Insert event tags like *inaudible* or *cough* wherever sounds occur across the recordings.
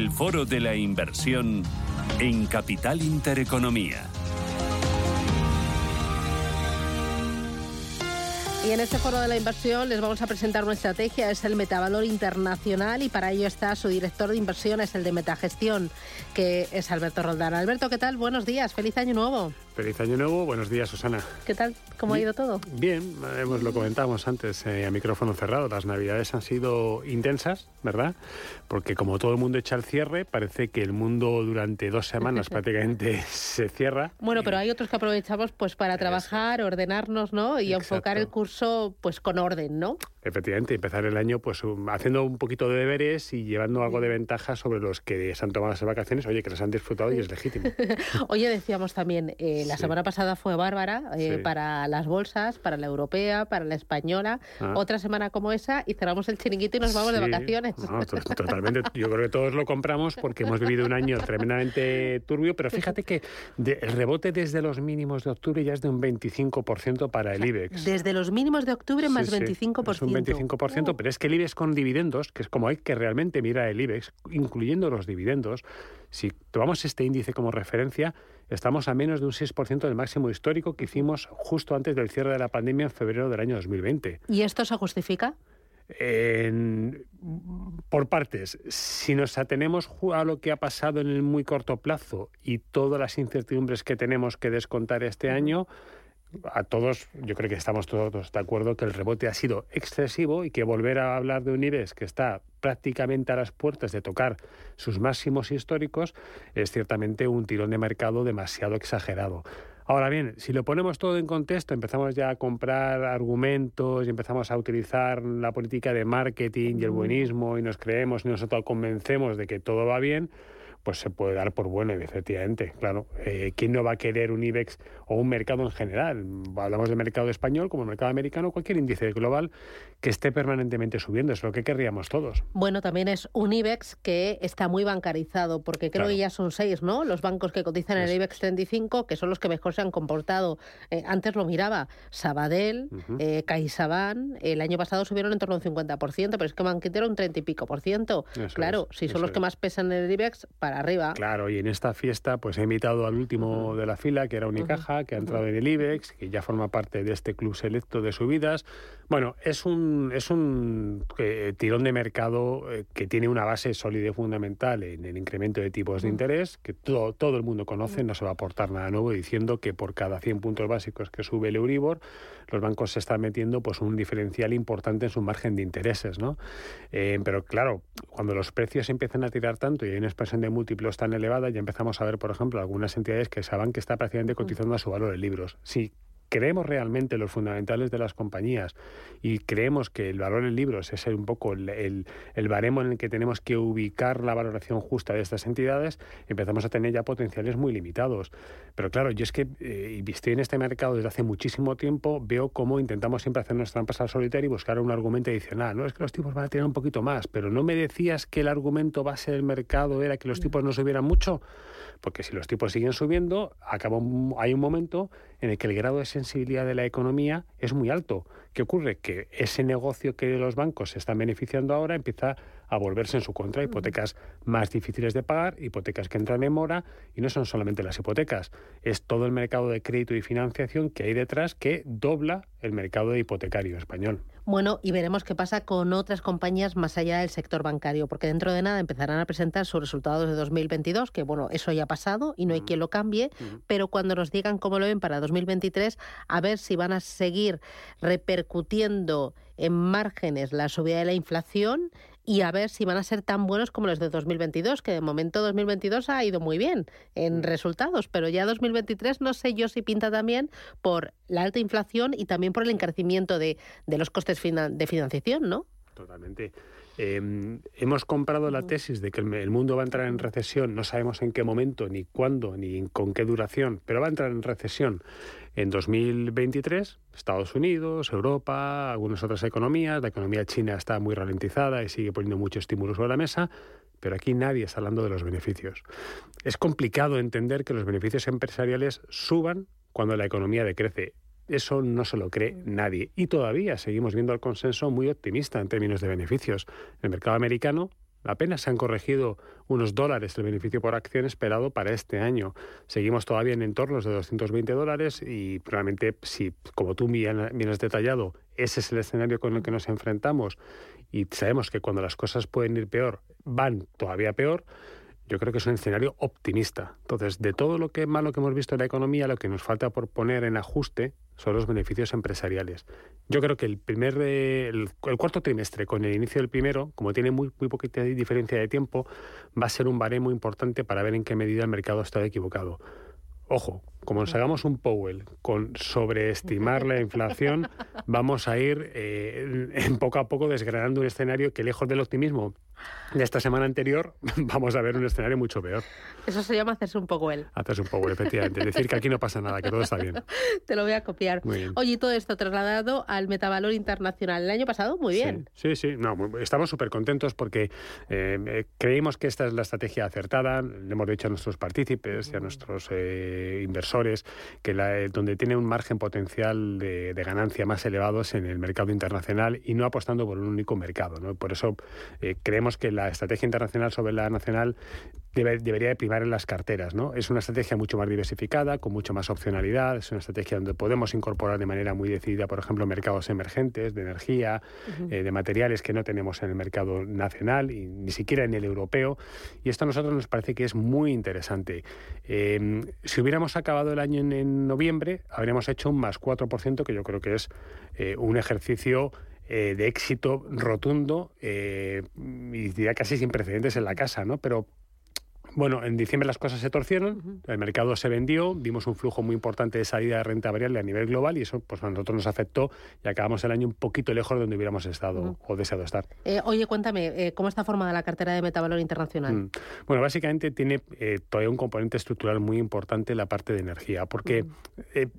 El foro de la inversión en Capital Intereconomía. Y en este foro de la inversión les vamos a presentar una estrategia, es el Metavalor Internacional y para ello está su director de inversiones, el de Metagestión, que es Alberto Roldán. Alberto, ¿qué tal? Buenos días, feliz año nuevo. Feliz año nuevo, buenos días Susana. ¿Qué tal? ¿Cómo ha ido todo? Bien, hemos, lo comentábamos antes eh, a micrófono cerrado, las navidades han sido intensas, ¿verdad? Porque como todo el mundo echa el cierre, parece que el mundo durante dos semanas *laughs* prácticamente se cierra. Bueno, pero hay otros que aprovechamos pues para trabajar, ordenarnos, ¿no? Y enfocar el curso pues con orden, ¿no? Efectivamente, empezar el año pues um, haciendo un poquito de deberes y llevando algo de ventaja sobre los que se han tomado las vacaciones, oye, que las han disfrutado y es legítimo. *laughs* oye, decíamos también, eh, la semana pasada fue bárbara eh, para las bolsas, para la europea, para la española, ah. otra semana como esa y cerramos el chiringuito y nos vamos de vacaciones. *laughs* totalmente, yo creo que todos lo compramos porque hemos vivido un año tremendamente turbio, pero fíjate que el rebote desde los mínimos de octubre ya es de un 25% para el IBEX. Desde los mínimos de octubre más 25% un 25%, pero es que el IBEX con dividendos, que es como hay que realmente mirar el IBEX, incluyendo los dividendos, si tomamos este índice como referencia, estamos a menos de un 6% del máximo histórico que hicimos justo antes del cierre de la pandemia en febrero del año 2020. ¿Y esto se justifica? por partes, si nos atenemos a lo que ha pasado en el muy corto plazo y todas las incertidumbres que tenemos que descontar este año, a todos, yo creo que estamos todos de acuerdo que el rebote ha sido excesivo y que volver a hablar de un IBEX que está prácticamente a las puertas de tocar sus máximos históricos es ciertamente un tirón de mercado demasiado exagerado. Ahora bien, si lo ponemos todo en contexto, empezamos ya a comprar argumentos y empezamos a utilizar la política de marketing y el buenismo y nos creemos y nos convencemos de que todo va bien, pues se puede dar por bueno, efectivamente. Claro, eh, ¿quién no va a querer un IBEX o un mercado en general? Hablamos de mercado español como mercado americano, cualquier índice global que esté permanentemente subiendo, es lo que querríamos todos. Bueno, también es un IBEX que está muy bancarizado, porque creo que ya son seis, ¿no? Los bancos que cotizan en el IBEX 35, que son los que mejor se han comportado. Eh, antes lo miraba, Sabadell, uh CaixaBank, el año pasado subieron en torno a un 50%, pero es que Banquetero un 30 y pico por ciento. claro, si son los que más pesan en el IBEX, arriba. Claro, y en esta fiesta pues he invitado al último de la fila, que era Unicaja, que ha entrado en el IBEX, que ya forma parte de este club selecto de subidas. Bueno, es un, es un eh, tirón de mercado eh, que tiene una base sólida y fundamental en el incremento de tipos de interés, que todo, todo el mundo conoce, no se va a aportar nada nuevo diciendo que por cada 100 puntos básicos que sube el Euribor, los bancos se están metiendo pues un diferencial importante en su margen de intereses, ¿no? Eh, pero claro, cuando los precios empiezan a tirar tanto y hay una expresión de múltiplos tan elevada, ya empezamos a ver, por ejemplo, algunas entidades que saben que está prácticamente cotizando a su valor en libros. Sí, creemos realmente los fundamentales de las compañías y creemos que el valor en libros es un poco el, el, baremo en el que tenemos que ubicar la valoración justa de estas entidades, empezamos a tener ya potenciales muy limitados. Pero claro, yo es que eh, estoy en este mercado desde hace muchísimo tiempo, veo cómo intentamos siempre hacer nuestra trampas al solitario y buscar un argumento adicional. No es que los tipos van a tener un poquito más, pero no me decías que el argumento base del mercado era que los tipos no subieran mucho, porque si los tipos siguen subiendo, acaba hay un momento en el que el grado de sensibilidad de la economía es muy alto. ¿Qué ocurre? Que ese negocio que los bancos se están beneficiando ahora empieza a volverse en su contra. Hipotecas más difíciles de pagar, hipotecas que entran en mora, y no son solamente las hipotecas, es todo el mercado de crédito y financiación que hay detrás que dobla el mercado hipotecario español. Bueno, y veremos qué pasa con otras compañías más allá del sector bancario, porque dentro de nada empezarán a presentar sus resultados de 2022, que bueno, eso ya ha pasado y no hay quien lo cambie, pero cuando nos digan cómo lo ven para 2023, a ver si van a seguir repercutiendo en márgenes la subida de la inflación y a ver si van a ser tan buenos como los de 2022, que de momento 2022 ha ido muy bien en mm. resultados, pero ya 2023 no sé yo si pinta también por la alta inflación y también por el encarecimiento de, de los costes de financiación, ¿no? Totalmente. Em, hemos comprado la tesis de que el, mundo va a entrar en recesión, no sabemos en qué momento, ni cuándo, ni con qué duración, pero va a entrar en recesión en 2023. Estados Unidos, Europa, algunas otras economías, la economía china está muy ralentizada y sigue poniendo mucho estímulo sobre la mesa, pero aquí nadie está hablando de los beneficios. Es complicado entender que los beneficios empresariales suban cuando la economía decrece. Eso no se lo cree nadie. Y todavía seguimos viendo el consenso muy optimista en términos de beneficios. En el mercado americano Apenas se han corregido unos dólares el beneficio por acción esperado para este año. Seguimos todavía en entornos de 220 dólares y realmente, si, como tú bien, has detallado, ese es el escenario con el que nos enfrentamos y sabemos que cuando las cosas pueden ir peor, van todavía peor, yo creo que es un escenario optimista. Entonces, de todo lo que malo que hemos visto en la economía, lo que nos falta por poner en ajuste son los beneficios empresariales. Yo creo que el primer el, cuarto trimestre con el inicio del primero, como tiene muy muy poquita diferencia de tiempo, va a ser un baremo importante para ver en qué medida el mercado está equivocado. Ojo, como nos hagamos un Powell con sobreestimar la inflación, *laughs* vamos a ir eh, poco a poco desgranando un escenario que lejos del optimismo de esta semana anterior, *laughs* vamos a ver un escenario mucho peor. Eso se llama hacerse un Powell. Hacerse un Powell, efectivamente. Decir que aquí no pasa nada, que todo está bien. *laughs* Te lo voy a copiar. Oye, todo esto trasladado al metavalor internacional. El año pasado, muy bien. Sí, sí, No, estamos súper contentos porque eh, creímos que esta es la estrategia acertada. Le hemos dicho a nuestros partícipes y a nuestros eh, inversores que la, donde tiene un margen potencial de, ganancia más elevado es en el mercado internacional y no apostando por un único mercado. ¿no? Por eso eh, creemos que la estrategia internacional sobre la nacional debería de primar en las carteras. ¿no? Es una estrategia mucho más diversificada, con mucho más opcionalidad, es una estrategia donde podemos incorporar de manera muy decidida, por ejemplo, mercados emergentes de energía, eh, de materiales que no tenemos en el mercado nacional y ni siquiera en el europeo. Y esto a nosotros nos parece que es muy interesante. Eh, si hubiéramos acabado el año en, noviembre, habríamos hecho un más 4%, que yo creo que es eh, un ejercicio eh, de éxito rotundo eh, y diría casi sin precedentes en la casa, ¿no? Pero bueno, en diciembre las cosas se torcieron, el mercado se vendió, vimos un flujo muy importante de salida de renta variable a nivel global y eso pues a nosotros nos afectó y acabamos el año un poquito lejos de donde hubiéramos estado o deseado estar. Eh, oye, cuéntame, eh, ¿cómo está formada la cartera de Metavalor Internacional? Mm. Bueno, básicamente tiene eh, todavía un componente estructural muy importante la parte de energía, porque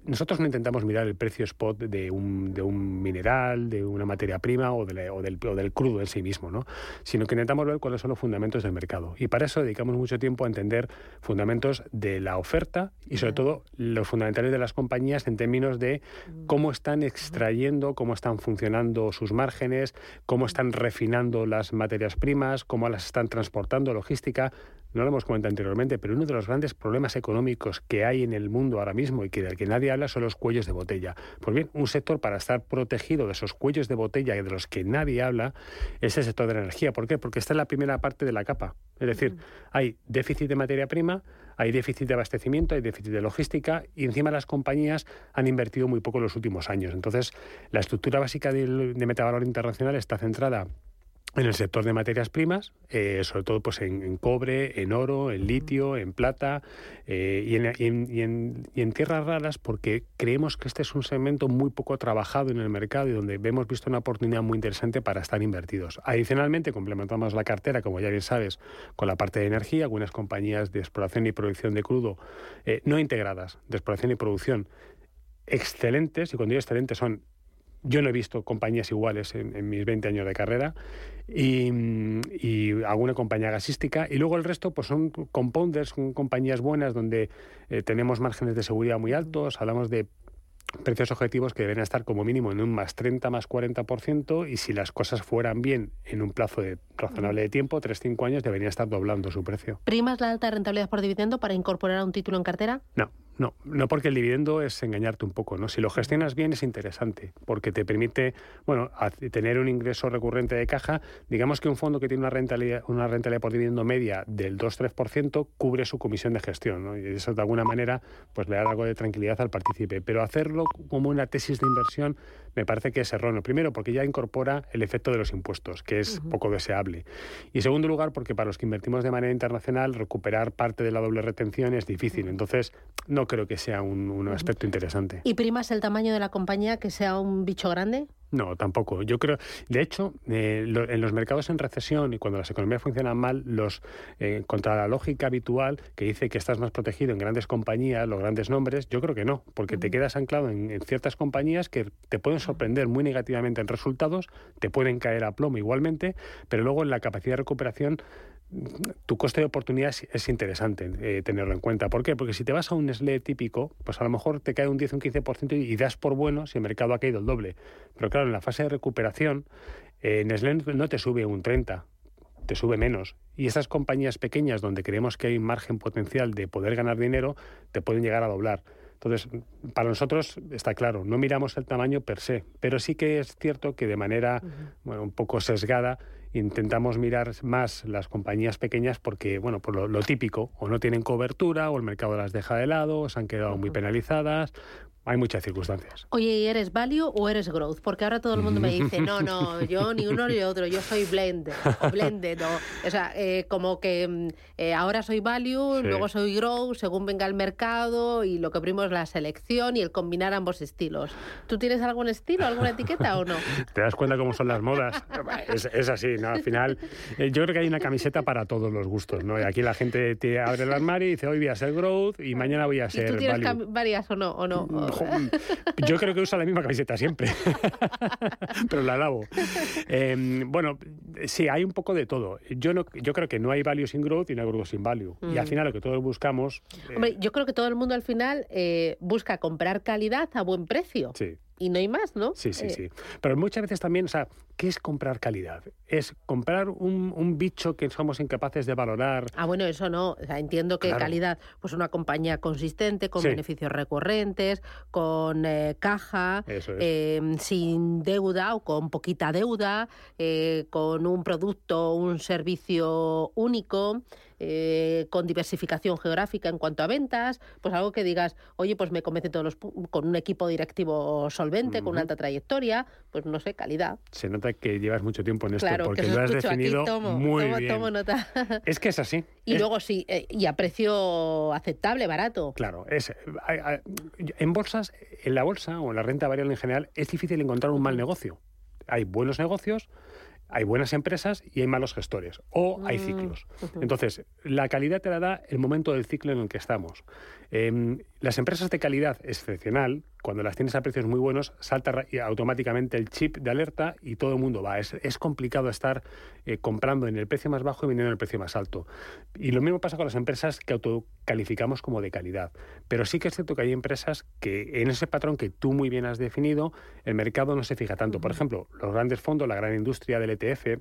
nosotros no intentamos mirar el precio spot de un, de un mineral, de una materia prima o, del, o del crudo en sí mismo, ¿no? sino que intentamos ver cuáles son los fundamentos del mercado. Y para eso dedicamos mucho tiempo a entender fundamentos de la oferta y sobre todo los fundamentales de las compañías en términos de cómo están extrayendo, cómo están funcionando sus márgenes, cómo están refinando las materias primas, cómo las están transportando, logística no lo hemos comentado anteriormente, pero uno de los grandes problemas económicos que hay en el mundo ahora mismo y que del que nadie habla son los cuellos de botella. Pues bien, un sector para estar protegido de esos cuellos de botella de los que nadie habla es el sector de la energía. ¿Por qué? Porque está en la primera parte de la capa. Es decir, hay déficit de materia prima, hay déficit de abastecimiento, hay déficit de logística y encima las compañías han invertido muy poco en los últimos años. Entonces, la estructura básica de, de Metavalor Internacional está centrada en el sector de materias primas, eh, sobre todo pues en, cobre, en oro, en litio, en plata eh, y, en, y, en, tierras raras, porque creemos que este es un segmento muy poco trabajado en el mercado y donde hemos visto una oportunidad muy interesante para estar invertidos. Adicionalmente, complementamos la cartera, como ya bien sabes, con la parte de energía, algunas compañías de exploración y producción de crudo eh, no integradas, de exploración y producción excelentes, y cuando digo excelentes son yo no he visto compañías iguales en, mis 20 años de carrera y, alguna compañía gasística. Y luego el resto pues son compounders, son compañías buenas donde eh, tenemos márgenes de seguridad muy altos. Hablamos de precios objetivos que deben estar como mínimo en un más 30, más 40% y si las cosas fueran bien en un plazo de razonable de tiempo, 3-5 años, debería estar doblando su precio. ¿Primas la alta rentabilidad por dividendo para incorporar a un título en cartera? No, no, no porque el dividendo es engañarte un poco, ¿no? Si lo gestionas bien es interesante, porque te permite, bueno, tener un ingreso recurrente de caja. Digamos que un fondo que tiene una rentabilidad, una rentabilidad por dividendo media del 2-3% cubre su comisión de gestión, ¿no? Y eso de alguna manera pues le da algo de tranquilidad al partícipe. Pero hacerlo como una tesis de inversión me parece que es erróneo. Primero, porque ya incorpora el efecto de los impuestos, que es poco deseable. Y en segundo lugar, porque para los que invertimos de manera internacional, recuperar parte de la doble retención es difícil. Entonces, no creo que sea un, aspecto interesante. ¿Y primas el tamaño de la compañía que sea un bicho grande? No, tampoco. Yo creo, de hecho, eh, en los mercados en recesión y cuando las economías funcionan mal, los eh, contra la lógica habitual que dice que estás más protegido en grandes compañías, los grandes nombres, yo creo que no, porque te quedas anclado en, ciertas compañías que te pueden sorprender muy negativamente en resultados, te pueden caer a plomo igualmente, pero luego en la capacidad de recuperación tu coste de oportunidad es, interesante eh, tenerlo en cuenta. ¿Por qué? Porque si te vas a un Nestlé típico, pues a lo mejor te cae un 10 o un 15% y, das por bueno si el mercado ha caído el doble. Pero claro, en la fase de recuperación, eh, Nestlé no te sube un 30, te sube menos. Y esas compañías pequeñas donde creemos que hay margen potencial de poder ganar dinero, te pueden llegar a doblar. Entonces, para nosotros está claro, no miramos el tamaño per se, pero sí que es cierto que de manera bueno, un poco sesgada intentamos mirar más las compañías pequeñas porque, bueno, por lo, típico, o no tienen cobertura, o el mercado las deja de lado, o se han quedado muy penalizadas, hay muchas circunstancias. Oye, ¿y eres value o eres growth? Porque ahora todo el mundo me *laughs* dice, no, no, yo ni uno ni otro, yo soy blend, o blended, o, sea, eh, como que mm, eh, ahora soy value, luego soy growth, según venga el mercado, y lo que primo es la selección y el combinar ambos estilos. ¿Tú tienes algún estilo, alguna etiqueta o no? *laughs* ¿Te das cuenta cómo son las modas? *laughs* Es, así, ¿no? Al final, eh, yo creo que hay una camiseta para todos los gustos, ¿no? Y aquí la gente te abre el armario y dice, hoy voy a ser growth y mañana voy a ser ¿Y tú tienes varias o no? O no? *laughs* Yo creo que usa la misma camiseta siempre, *laughs* pero la lavo. Em, bueno, sí, hay un poco de todo. Yo, no, yo creo que no hay value sin growth y no hay growth sin value. Y al mm. final lo que todos buscamos... Eh, Hombre, yo creo que todo el mundo al final eh, busca comprar calidad a buen precio. Sí y no hay más, ¿no? Sí, sí, eh, sí. Pero muchas veces también, o sea, ¿qué es comprar calidad? Es comprar un, un bicho que somos incapaces de valorar. Ah, bueno, eso no. O sea, entiendo que calidad, pues una compañía consistente, con beneficios recurrentes, con eh, caja, em, sin deuda o con poquita deuda, eh, con un producto, un servicio único. Eh, con diversificación geográfica en cuanto a ventas, pues algo que digas, oye, pues me convence todos los con un equipo directivo solvente, con una alta trayectoria, pues no sé, calidad. Se nota que llevas mucho tiempo en esto porque lo has definido muy bien. nota. *laughs* Es que es así. Y luego sí, eh, y a precio aceptable, barato. Claro, es en bolsas, en la bolsa o en la renta variable en general es difícil encontrar un mal negocio. Hay buenos negocios, hay buenas empresas y hay malos gestores o hay mm, ciclos. Entonces, la calidad te la da el momento del ciclo en el que estamos. Em, las empresas de calidad excepcional, cuando las tienes a precios muy buenos, salta automáticamente el chip de alerta y todo el mundo va. Es, complicado estar eh, comprando en el precio más bajo y vendiendo en el precio más alto. Y lo mismo pasa con las empresas que autocalificamos como de calidad. Pero sí que es cierto que hay empresas que en ese patrón que tú muy bien has definido, el mercado no se fija tanto. Por ejemplo, los grandes fondos, la gran industria del ETF,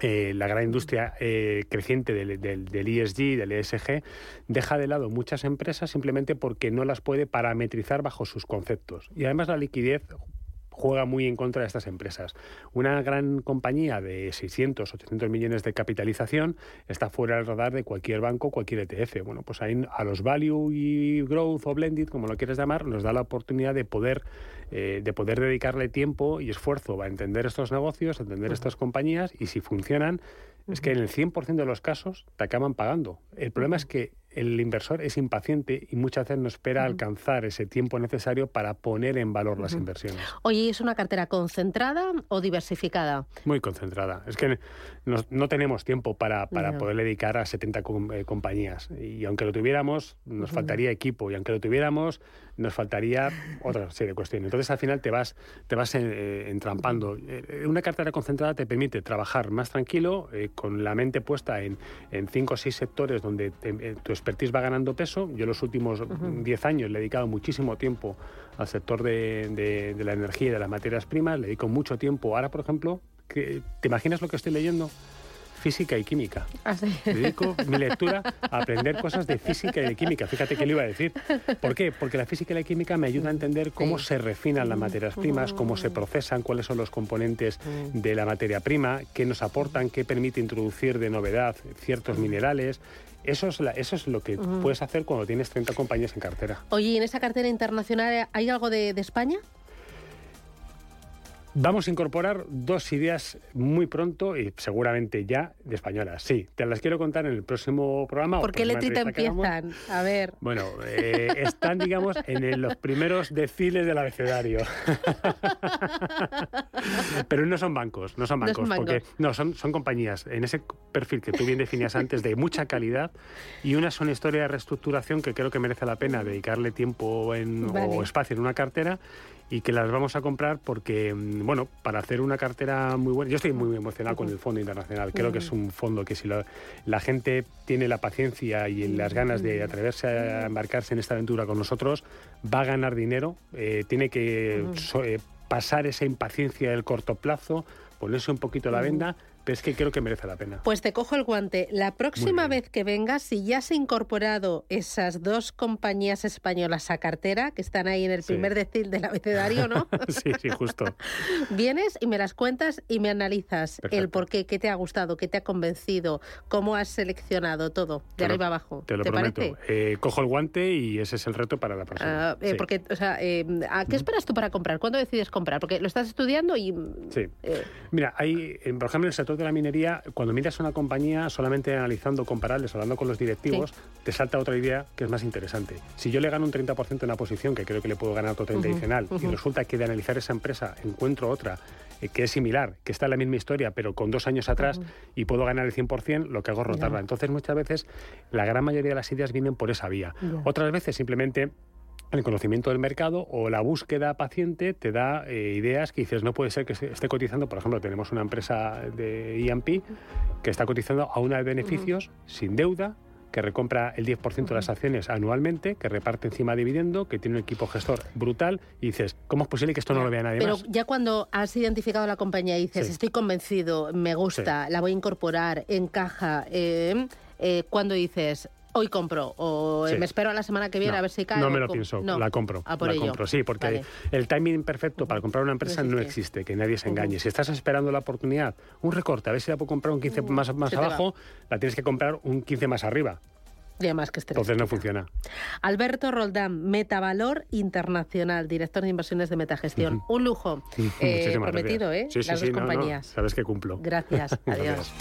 eh, la gran industria eh, creciente del, del, del, ESG, del ESG, deja de lado muchas empresas simplemente porque no las puede parametrizar bajo sus conceptos. Y además la liquidez juega muy en contra de estas empresas. Una gran compañía de 600, 800 millones de capitalización está fuera del radar de cualquier banco, cualquier ETF. Bueno, pues ahí a los value y growth o blended, como lo quieres llamar, nos da la oportunidad de poder, eh, de poder dedicarle tiempo y esfuerzo a entender estos negocios, a entender estas compañías y si funcionan, es que en el 100% de los casos te acaban pagando. El problema es que el inversor es impaciente y muchas veces no espera alcanzar ese tiempo necesario para poner en valor las inversiones. Oye, ¿es una cartera concentrada o diversificada? Muy concentrada. Es que no, tenemos tiempo para, para poder dedicar a 70 eh, compañías. Y aunque lo tuviéramos, nos faltaría equipo. Y aunque lo tuviéramos, nos faltaría otra serie de cuestiones. Entonces, al final te vas, te vas eh, entrampando. Eh, una cartera concentrada te permite trabajar más tranquilo, con la mente puesta en, en cinco o seis sectores donde tu expertise va ganando peso. Yo los últimos 10 años le he dedicado muchísimo tiempo al sector de, la energía y de las materias primas, le dedico mucho tiempo. Ahora, por ejemplo, ¿te imaginas lo que estoy leyendo? física y química. ¿Ah, Dedico mi lectura a aprender cosas de física y de química. Fíjate que le iba a decir. ¿Por qué? Porque la física y la química me ayuda a entender cómo se refinan las materias primas, cómo se procesan, cuáles son los componentes de la materia prima, qué nos aportan, qué permite introducir de novedad ciertos minerales, eso es, eso es lo que puedes hacer cuando tienes 30 compañías en cartera. Oye, ¿en esa cartera internacional hay algo de, de España? Vamos a incorporar dos ideas muy pronto y seguramente ya de españolas. Sí, te las quiero contar en el próximo programa. ¿Por qué letrita empiezan? A ver. Bueno, eh, están, digamos, en los primeros deciles del abecedario. *laughs* Pero no son bancos, no son bancos, porque no, son, son compañías en ese perfil que tú bien definías antes de mucha calidad y una son historia de reestructuración que creo que merece la pena dedicarle tiempo en, o espacio en una cartera y que las vamos a comprar porque, mm, bueno, para hacer una cartera muy buena, yo estoy muy emocionado con el Fondo Internacional, creo que es un fondo que si la gente tiene la paciencia y las ganas de atreverse a embarcarse en esta aventura con nosotros, va a ganar dinero, eh, tiene que eh, pasar esa impaciencia del corto plazo ponerse un poquito la venda, pero es que creo que merece la pena. Pues te cojo el guante. La próxima vez que vengas, si ya se han incorporado esas dos compañías españolas a cartera, que están ahí en el primer decil del abecedario, ¿no? *laughs* sí, sí, justo. *laughs* Vienes y me las cuentas y me analizas el por qué, qué te ha gustado, qué te ha convencido, cómo has seleccionado todo, de arriba abajo. Te lo prometo. Eh, cojo el guante y ese es el reto para la próxima. Ah, eh, porque, o sea, eh, ¿a qué esperas tú para comprar? ¿Cuándo decides comprar? Porque lo estás estudiando y... Sí. Mira, hay, por ejemplo, en el sector de la minería, cuando miras a una compañía solamente analizando comparables, hablando con los directivos, te salta otra idea que es más interesante. Si yo le gano un 30% en una posición, que creo que le puedo ganar otro 30% adicional, y resulta que de analizar esa empresa encuentro otra eh, que es similar, que está en la misma historia, pero con dos años atrás, y puedo ganar el 100%, lo que hago es rotarla. Entonces, muchas veces, la gran mayoría de las ideas vienen por esa vía. Otras veces, simplemente el conocimiento del mercado o la búsqueda paciente te da eh, ideas que dices, no puede ser que esté cotizando, por ejemplo, tenemos una empresa de EMP que está cotizando a una de beneficios sin deuda, que recompra el 10% de las acciones anualmente, que reparte encima dividendo, que tiene un equipo gestor brutal, y dices, ¿cómo es posible que esto no lo vea nadie más? Pero ya cuando has identificado la compañía y dices, estoy convencido, me gusta, la voy a incorporar, encaja, eh, eh, cuando dices, hoy compro o me espero a la semana que viene a ver si cae. No me lo pienso, la compro. la compro, sí, porque el timing perfecto para comprar una empresa no existe, que nadie se engañe. Si estás esperando la oportunidad, un recorte, a ver si la puedo comprar un 15 más, más abajo, la tienes que comprar un 15 más arriba. Y además que Entonces no funciona. Alberto Roldán, Metavalor Internacional, director de inversiones de Metagestión. Un lujo. Eh, prometido, ¿eh? Sí, sí, Las sí, dos compañías. sabes que cumplo. Gracias. *laughs* Adiós.